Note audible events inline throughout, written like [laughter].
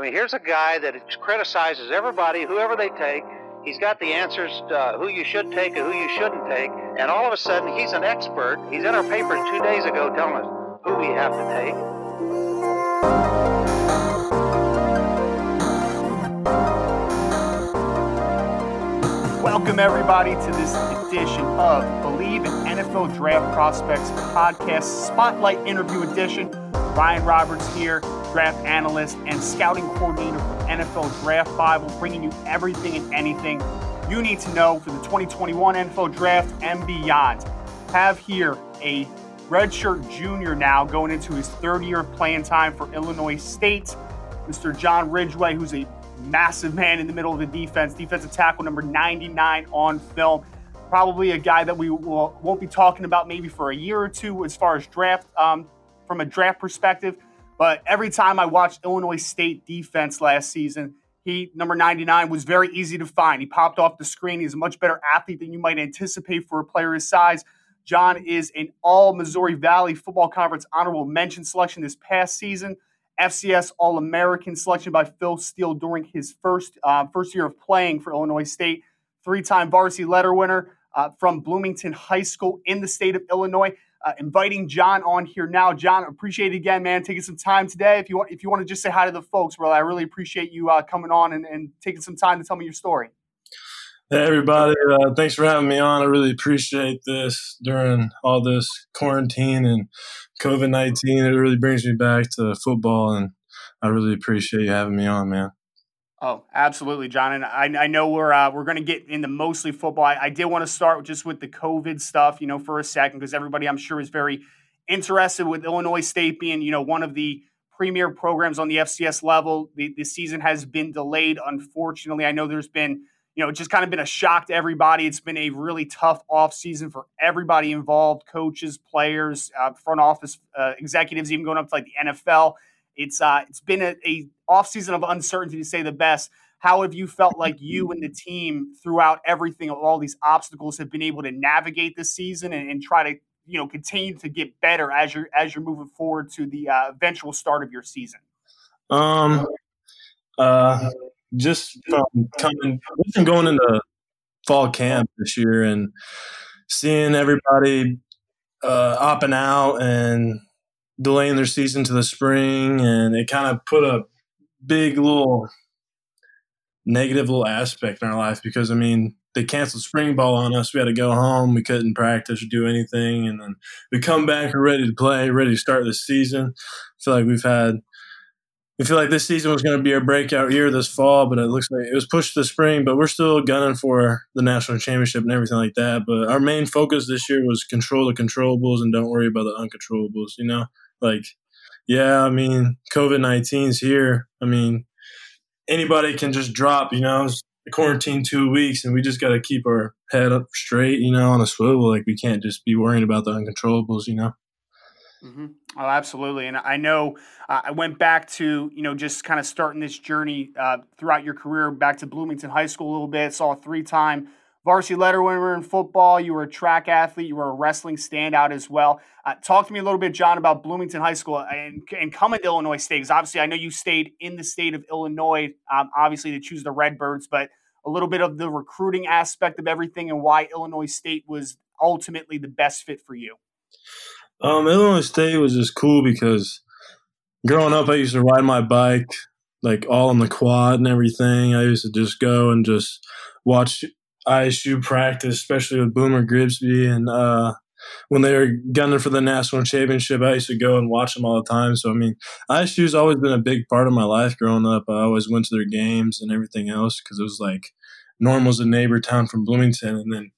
I mean, here's a guy that criticizes everybody, whoever they take. He's got the answers uh, who you should take and who you shouldn't take. And all of a sudden, he's an expert. He's in our paper two days ago telling us who we have to take. Welcome, everybody, to this edition of Bleav in NFL Draft Prospects podcast, Spotlight Interview Edition. Ryan Roberts here, draft analyst and scouting coordinator for NFL Draft Bible, bringing you everything and anything you need to know for the 2021 NFL Draft and beyond. Have here a redshirt junior now going into his third year of playing time for Illinois State, Mr. John Ridgeway, who's a massive man in the middle of the defense, defensive tackle number 99 on film. Probably a guy that we will, won't be talking about maybe for a year or two as far as draft, um, from a draft perspective. But every time I watched Illinois State defense last season, he, number 99, was very easy to find. He popped off the screen. He's a much better athlete than you might anticipate for a player his size. John is an all Missouri Valley Football Conference honorable mention selection this past season. FCS All American selection by Phil Steele during his first uh, first year of playing for Illinois State. Three time varsity letter winner uh, from Bloomington High School in the state of Illinois. Uh, inviting John on here now. John, appreciate it again, man. Taking some time today. If you want, if you want to just say hi to the folks, well, I really appreciate you uh, coming on and, and taking some time to tell me your story. Hey, everybody. Uh, thanks for having me on. I really appreciate this during all this quarantine and COVID 19. It really brings me back to football, and I really appreciate you having me on, man. Oh, absolutely, John. And I, I know we're uh, we're going to get into mostly football. I, I did want to start just with the COVID stuff, you know, for a second, because everybody I'm sure is very interested with Illinois State being, you know, one of the premier programs on the FCS level. The, the season has been delayed, unfortunately. I know there's been, you know, just kind of been a shock to everybody. It's been a really tough off season for everybody involved, coaches, players, uh, front office uh, executives, even going up to like the NFL. It's uh, it's been a, a offseason of uncertainty to say the best. How have you felt like [laughs] you and the team throughout everything, all these obstacles, have been able to navigate this season and, and try to you know continue to get better as you're as you're moving forward to the uh, eventual start of your season? Um, uh, just from coming, from going into fall camp this year and seeing everybody uh, opting out and delaying their season to the spring, and it kind of put a big little negative little aspect in our life because I mean they canceled spring ball on us. We had to go home. We couldn't practice or do anything, and then we come back. We're ready to play, ready to start the season. I feel like we've had. We feel like this season was going to be our breakout year this fall, but it looks like it was pushed to the spring. But we're still gunning for the national championship and everything like that. But our main focus this year was control the controllables and don't worry about the uncontrollables. You know, like yeah, I mean, COVID 19 is here. I mean, anybody can just drop, you know, quarantine two weeks and we just got to keep our head up straight, you know, on a swivel. Like we can't just be worrying about the uncontrollables, you know? Mm-hmm. Oh, absolutely. And I know uh, I went back to, you know, just kind of starting this journey uh, throughout your career back to Bloomington High School a little bit. Saw a three time varsity letter winner in football. You were a track athlete. You were a wrestling standout as well. Uh, talk to me a little bit, John, about Bloomington High School and, and coming to Illinois State. Because obviously, I know you stayed in the state of Illinois, um, obviously, to choose the Redbirds, but a little bit of the recruiting aspect of everything and why Illinois State was ultimately the best fit for you. Um, Illinois State was just cool because growing up, I used to ride my bike like all on the quad and everything. I used to just go and just watch ISU practice, especially with Boomer Grigsby and uh, when they were gunning for the national championship, I used to go and watch them all the time. So I mean, ISU's always been a big part of my life growing up. I always went to their games and everything else because it was like Normal's a neighbor town from Bloomington, and then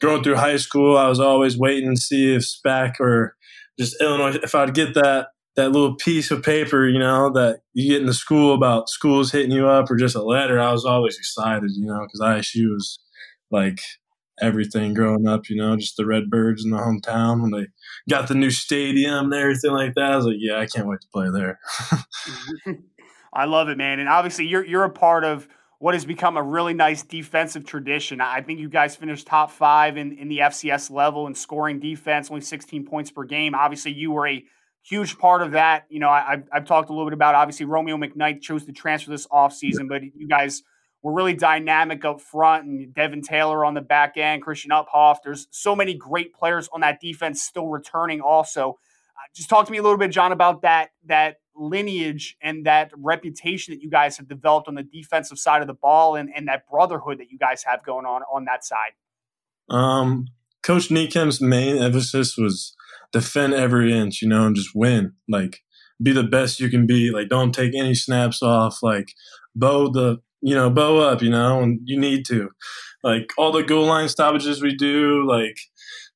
growing through high school, I was always waiting to see if Spack or just Illinois if I'd get that that little piece of paper, you know, that you get in the school about schools hitting you up or just a letter, I was always excited, you know, because ISU was like everything growing up, you know, just the Redbirds in the hometown when they got the new stadium and everything like that. I was like, yeah, I can't wait to play there. [laughs] I love it, man. And obviously, you're you're a part of what has become a really nice defensive tradition. I think you guys finished top five in, in the FCS level in scoring defense, only 16 points per game. Obviously, you were a huge part of that. You know, I, have talked a little bit about obviously Romeo McKnight chose to transfer this offseason, but you guys were really dynamic up front and Devin Taylor on the back end, Christian Uphoff. There's so many great players on that defense still returning also. Uh, just talk to me a little bit, John, about that that lineage and that reputation that you guys have developed on the defensive side of the ball and, and that brotherhood that you guys have going on on that side. Um, Coach Niekamp's main emphasis was defend every inch, you know, and just win. Like, be the best you can be. Like, don't take any snaps off. Like, bow the, you know, bow up, you know, and you need to. Like, all the goal line stoppages we do, like,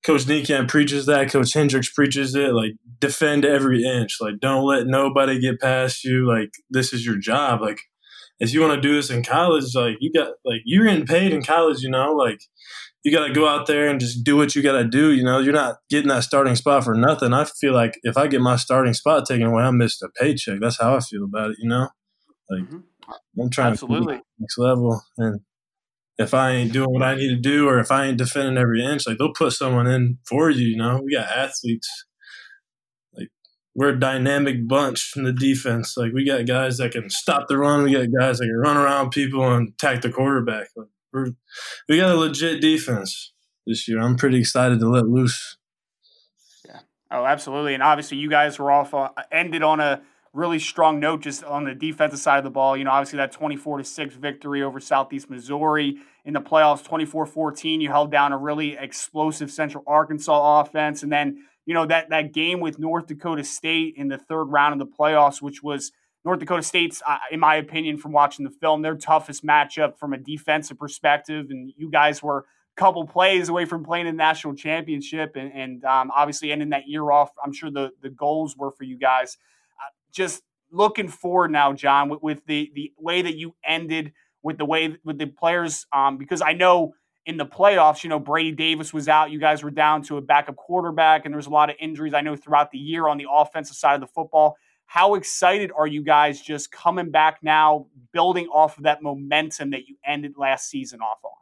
Coach Niekamp preaches that. Coach Hendricks preaches it. Like, defend every inch. Like, don't let nobody get past you. Like, this is your job. Like, if you want to do this in college, like, you got, like, you're getting paid in college, you know, like, you got to go out there and just do what you got to do. You know, you're not getting that starting spot for nothing. I feel like if I get my starting spot taken away, I missed a paycheck. That's how I feel about it. You know, like mm-hmm. I'm trying Absolutely. to next level, and if I ain't doing what I need to do, or if I ain't defending every inch, like they'll put someone in for you. You know, we got athletes. Like we're a dynamic bunch in the defense. Like we got guys that can stop the run. We got guys that can run around people and attack the quarterback. Like, we're, we got a legit defense this year. I'm pretty excited to let loose. Yeah. Oh, absolutely. And obviously, you guys were off uh, ended on a really strong note just on the defensive side of the ball. You know, obviously that 24 to 6 victory over Southeast Missouri in the playoffs 24-14, you held down a really explosive Central Arkansas offense and then, you know, that that game with North Dakota State in the third round of the playoffs which was North Dakota State's, uh, in my opinion, from watching the film, their toughest matchup from a defensive perspective. And you guys were a couple plays away from playing in the national championship, and, and um, obviously ending that year off. I'm sure the the goals were for you guys. Just looking forward now, John, with, with, the the way that you ended, with the way with the players, um, because I know in the playoffs, you know, Brady Davis was out. You guys were down to a backup quarterback, and there was a lot of injuries. I know throughout the year on the offensive side of the football. How excited are you guys just coming back now, building off of that momentum that you ended last season off on?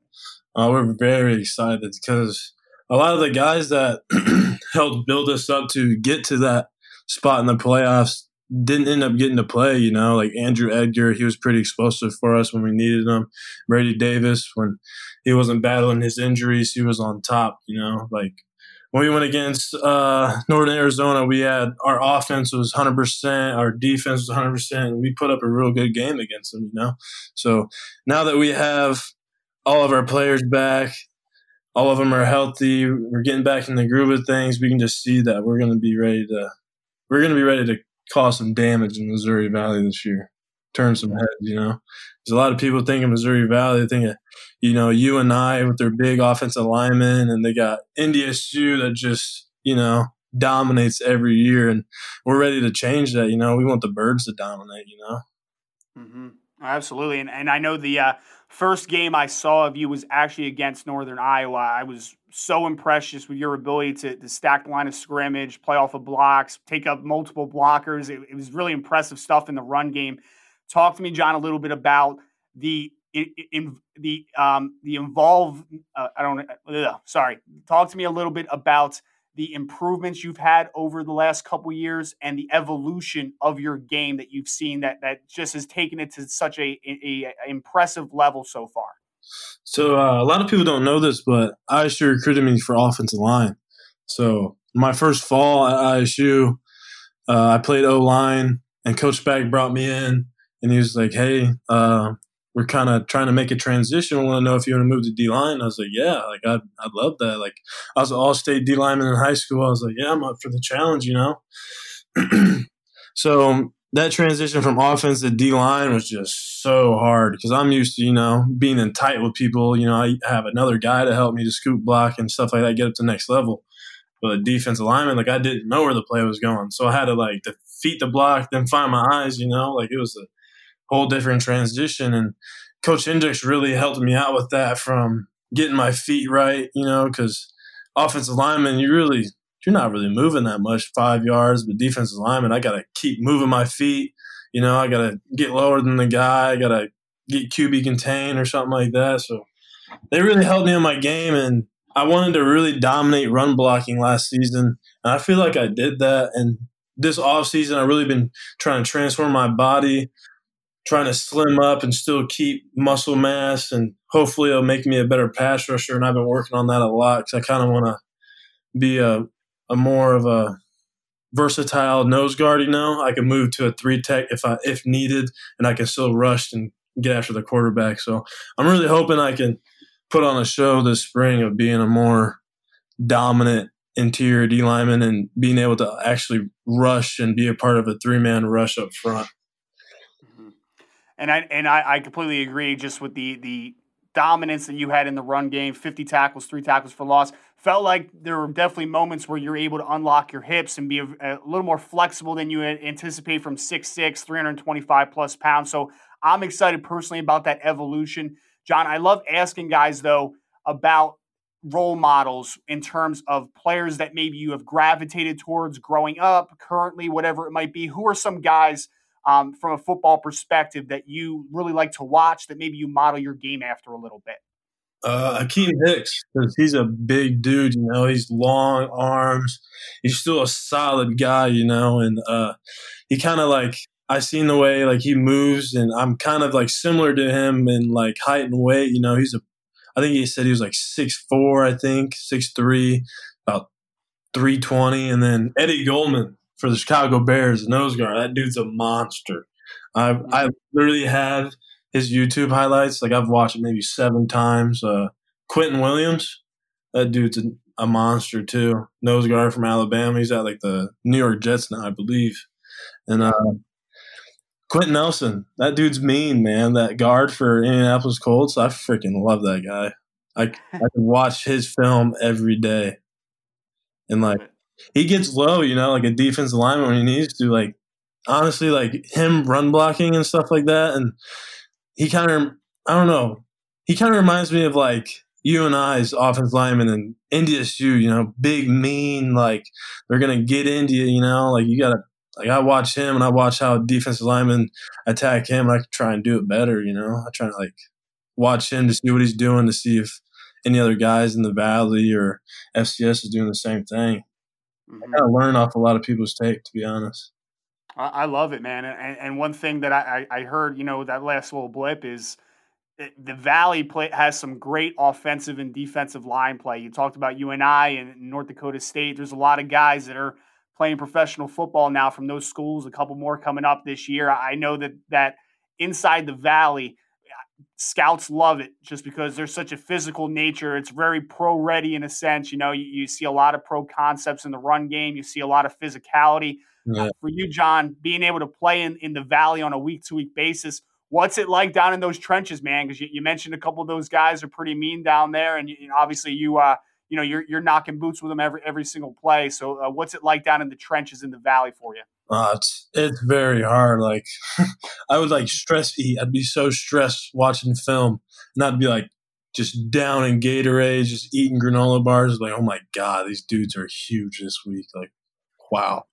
Uh, we're very excited because a lot of the guys that [clears throat] helped build us up to get to that spot in the playoffs didn't end up getting to play, you know, like Andrew Edgar, he was pretty explosive for us when we needed him. Brady Davis, when he wasn't battling his injuries, he was on top, you know, like when we went against uh, Northern Arizona, we had our offense was 100%, our defense was 100%, and we put up a real good game against them, you know? So now that we have all of our players back, all of them are healthy, we're getting back in the groove of things, we can just see that we're going to be ready to, we're going to be ready to cause some damage in Missouri Valley this year turn some heads, you know. There's a lot of people thinking Missouri Valley, they think, of, you know, UNI with their big offensive linemen, and they got NDSU that just, you know, dominates every year. And we're ready to change that, you know. We want the birds to dominate, you know. Mm-hmm. Absolutely. And, and I know the uh, first game I saw of you was actually against Northern Iowa. I was so impressed just with your ability to, to stack the line of scrimmage, play off of blocks, take up multiple blockers. It, it was really impressive stuff in the run game. Talk to me, John, a little bit about the in, in the um, the involve. Uh, I don't. Uh, sorry. Talk to me a little bit about the improvements you've had over the last couple years and the evolution of your game that you've seen that that just has taken it to such a, a, a impressive level so far. So uh, a lot of people don't know this, but ISU recruited me for offensive line. So my first fall at ISU, uh, I played O line, and Coach Back brought me in and he was like, "Hey, uh, we're kind of trying to make a transition. I want to know if you want to move to D line." I was like, "Yeah, like I'd I'd love that." Like I was an all state D lineman in high school. I was like, "Yeah, I'm up for the challenge," you know. [clears throat] so that transition from offense to D line was just so hard because I'm used to, you know, being in tight with people. You know, I have another guy to help me to scoop block and stuff like that, get up to the next level. But defensive lineman, like I didn't know where the play was going, so I had to like defeat the block, then find my eyes. You know, like it was a whole different transition. And Coach Hendricks really helped me out with that from getting my feet right. You know, because offensive lineman, you really you're not really moving that much, five yards, but defensive lineman, I gotta keep moving my feet. You know, I gotta get lower than the guy. I gotta get QB contained or something like that. So they really helped me in my game, and I wanted to really dominate run blocking last season, and I feel like I did that. And this off season, I've really been trying to transform my body, trying to slim up and still keep muscle mass, and hopefully it'll make me a better pass rusher. And I've been working on that a lot because I kind of want to be a a more of a versatile nose guard. You know, I can move to a three tech if I if needed, and I can still rush and get after the quarterback. So I'm really hoping I can put on a show this spring of being a more dominant interior D lineman and being able to actually rush and be a part of a three man rush up front. And I and I, I completely agree just with the the dominance that you had in the run game, 50 tackles, three tackles for loss. Felt like there were definitely moments where you're able to unlock your hips and be a, a little more flexible than you anticipate from 6'6, 325 plus pounds. So I'm excited personally about that evolution. John, I love asking guys, though, about role models in terms of players that maybe you have gravitated towards growing up, currently, whatever it might be. Who are some guys um, from a football perspective that you really like to watch that maybe you model your game after a little bit? Uh, Akiem Hicks, because he's a big dude, you know, he's long arms. He's still a solid guy, you know, and uh, he kind of like I seen the way like he moves, and I'm kind of like similar to him in like height and weight. You know, he's a, I think he said he was like six four, I think six three, about three twenty, and then Eddie Goldman for the Chicago Bears, nose guard. That dude's a monster. I I literally have his YouTube highlights. Like I've watched it maybe seven times. Uh, Quinnen Williams, that dude's a, a monster too. Nose guard from Alabama. He's at like the New York Jets now, I believe. And uh, Quenton Nelson, that dude's mean, man. That guard for Indianapolis Colts, I freaking love that guy. I I watch his film every day, and like he gets low, you know, like a defensive lineman when he needs to. Like honestly, like him run blocking and stuff like that, and he kind of I don't know, he kind of reminds me of like UNI's offense lineman and NDSU, you know, big, mean, like they're gonna get you, you know, like you gotta like I watch him and I watch how defensive linemen attack him. I try and do it better. You know, I try to like watch him to see what he's doing to see if any other guys in the valley or FCS is doing the same thing. Mm-hmm. I kind of learn off a lot of people's tape, to be honest. I love it, man. And, and one thing that I, I heard, you know, that last little blip is the Valley play has some great offensive and defensive line play. You talked about UNI and North Dakota State. There's a lot of guys that are playing professional football now from those schools. A couple more coming up this year. I know that that inside the valley, scouts love it just because there's such a physical nature. It's very pro ready in a sense. You know, you, you, see a lot of pro concepts in the run game. You see a lot of physicality. Yeah. Uh, for you, John, being able to play in, in the valley on a week to week basis, what's it like down in those trenches, man? Because you, you, mentioned a couple of those guys are pretty mean down there, and you, obviously you uh, you know you're you're knocking boots with them every every single play. So uh, what's it like down in the trenches in the valley for you? Uh, it's it's very hard. Like [laughs] I would like stress eat. I'd be so stressed watching film, and I'd be like just down in Gatorade, just eating granola bars. Like oh my god, these dudes are huge this week. Like wow,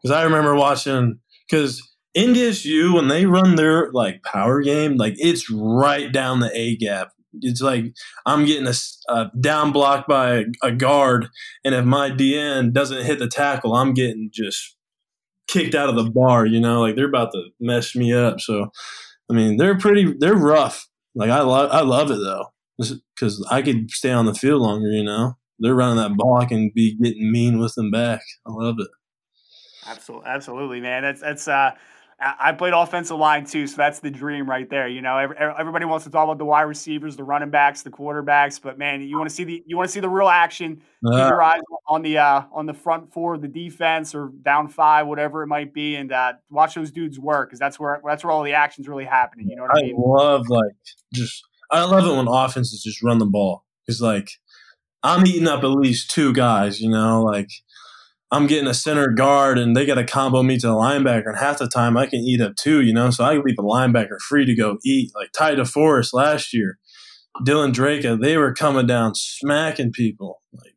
because I remember watching because NDSU when they run their like power game, like it's right down the A gap it's like I'm getting a, a down block by a guard, and if my DN doesn't hit the tackle, I'm getting just kicked out of the bar. You know, like they're about to mess me up. So, I mean, they're pretty, they're rough. Like I love, I love it though, because I could stay on the field longer. You know, they're running that block and be getting mean with them back. I love it. Absolutely, absolutely, man. That's that's uh I played offensive line too, so that's the dream right there. You know, everybody wants to talk about the wide receivers, the running backs, the quarterbacks, but man, you want to see the you want to see the real action. Keep your eyes on the uh, on the front four of the defense or down five, whatever it might be, and uh, watch those dudes work because that's where that's where all the action's really happening. You know what I, I mean? love like just I love it when offenses just run the ball because like I'm eating up at least two guys. You know, like I'm getting a center guard and they got to combo me to the linebacker, and half the time I can eat up too, you know. So I can leave the linebacker free to go eat. Like Ty DeForest last year, Dylan Drake, they were coming down smacking people. Like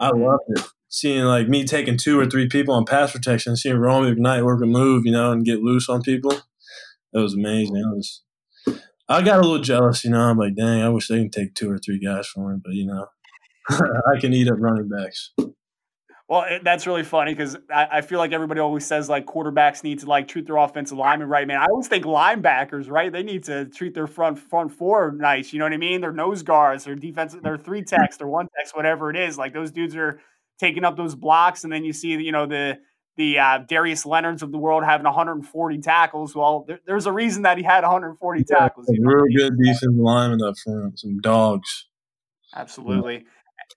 I mm-hmm. loved it. Seeing like me taking two or three people on pass protection, seeing Romeo McKnight work a move, you know, and get loose on people. It was amazing. It was I got a little jealous, you know. I'm like, dang, I wish they can take two or three guys for me, but you know, [laughs] I can eat up running backs. Well, that's really funny because I, I, feel like everybody always says like quarterbacks need to like treat their offensive linemen right, man. I always think linebackers, right? They need to treat their front front four nice. You know what I mean? Their nose guards, their defense, their three techs, their one techs, whatever it is. Like those dudes are taking up those blocks, and then you see, you know, the the uh, Darius Leonards of the world having 140 tackles. Well, there, there's a reason that he had 140 tackles. Yeah, real good defensive lineman up front, some dogs. Absolutely.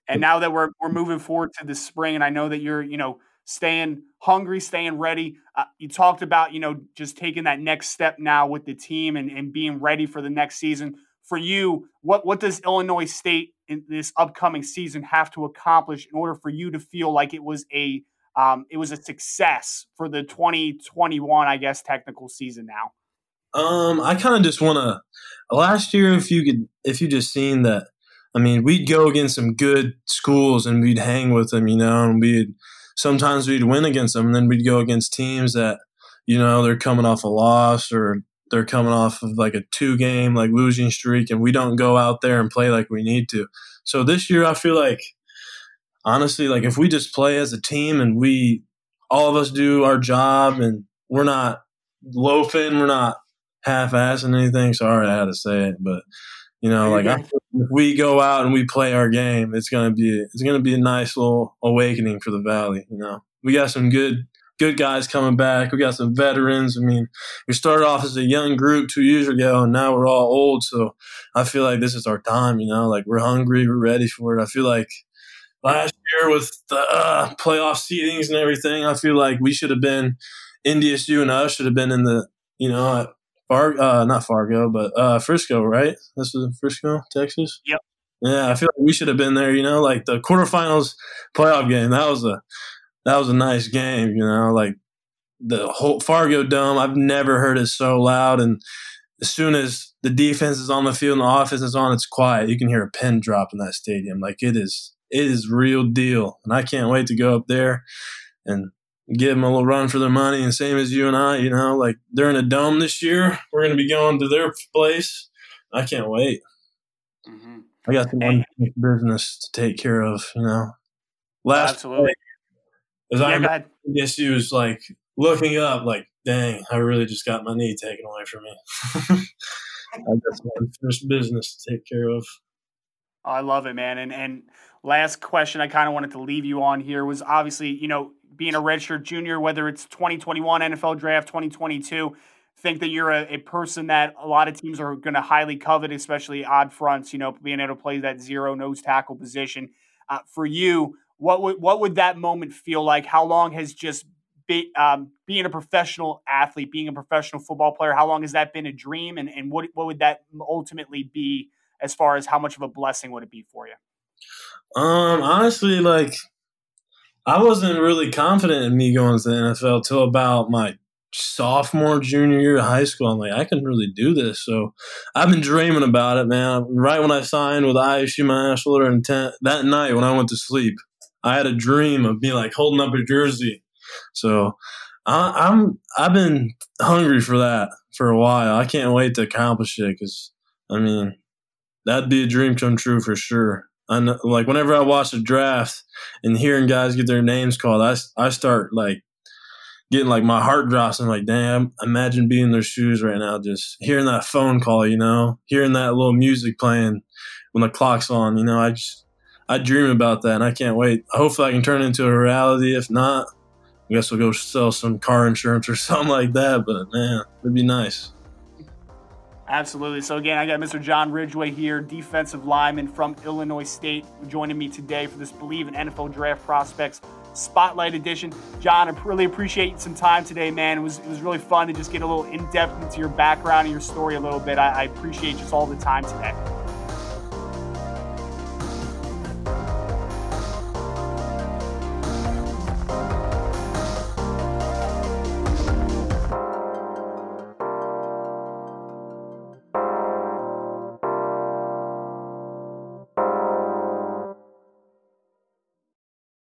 And now that we're we're moving forward to the spring, and I know that you're you know staying hungry, staying ready. Uh, you talked about you know just taking that next step now with the team and, and being ready for the next season. For you, what what does Illinois State in this upcoming season have to accomplish in order for you to feel like it was a um, it was a success for the 2021, I guess, technical season now? Um, I kind of just want to. Last year, if you could, if you just seen that I mean, we'd go against some good schools and we'd hang with them, you know, and we'd sometimes we'd win against them, and then we'd go against teams that, you know, they're coming off a loss or they're coming off of like a two game like losing streak, and we don't go out there and play like we need to. So this year, I feel like honestly, like if we just play as a team and we all of us do our job and we're not loafing, we're not half assing anything. Sorry, I had to say it, but you know, like I, if we go out and we play our game, it's gonna be it's gonna be a nice little awakening for the valley. You know, we got some good good guys coming back. We got some veterans. I mean, we started off as a young group two years ago, and now we're all old. So I feel like this is our time. You know, like we're hungry, we're ready for it. I feel like last year with the uh, playoff seedings and everything, I feel like we should have been NDSU and us should have been in the you know Far, uh, not Fargo, but uh, Frisco, right? This was Frisco, Texas. Yep. Yeah, I feel like we should have been there. You know, like the quarterfinals playoff game. That was a that was a nice game. You know, like the whole Fargo Dome. I've never heard it so loud. And as soon as the defense is on the field and the offense is on, it's quiet. You can hear a pin drop in that stadium. Like it is, it is real deal. And I can't wait to go up there and give them a little run for their money. And same as UNI, you know, like they're in a dome this year. We're going to be going to their place. I can't wait. Mm-hmm. I got some hey. business to take care of, you know. Last Absolutely. as yeah, I guess he was like looking up, like, dang, I really just got my knee taken away from me. [laughs] I got some unfinished business to take care of. I love it, man. And and last question I kind of wanted to leave you on here was obviously, you know, being a redshirt junior, whether it's 2021 NFL draft, 2022, think that you're a, a person that a lot of teams are going to highly covet, especially odd fronts, you know, being able to play that zero nose tackle position. Uh, for you, what would what would that moment feel like? How long has just be, um, being a professional athlete, being a professional football player, how long has that been a dream? And, and what, what would that ultimately be as far as how much of a blessing would it be for you? Um, honestly, like I wasn't really confident in me going to the NFL till about my sophomore, junior year of high school. I'm like, I can really do this. So I've been dreaming about it, man. Right when I signed with ISU, my national letter intent, that night when I went to sleep, I had a dream of being like holding up a jersey. So I, I'm I've been hungry for that for a while. I can't wait to accomplish it because I mean that'd be a dream come true for sure. Know, like whenever I watch a draft and hearing guys get their names called, I, I start like getting like my heart drops. I'm like, damn, imagine being in their shoes right now, just hearing that phone call, you know, hearing that little music playing when the clock's on, you know, I just, I dream about that and I can't wait. Hopefully I can turn it into a reality. If not, I guess we'll go sell some car insurance or [laughs] something like that. But man, it'd be nice. Absolutely. So again, I got Mr. John Ridgeway here, defensive lineman from Illinois State, joining me today for this Bleav in NFL Draft Prospects Spotlight Edition. John, I really appreciate some time today, man. It was it was really fun to just get a little in depth into your background and your story a little bit. I, I appreciate just all the time today.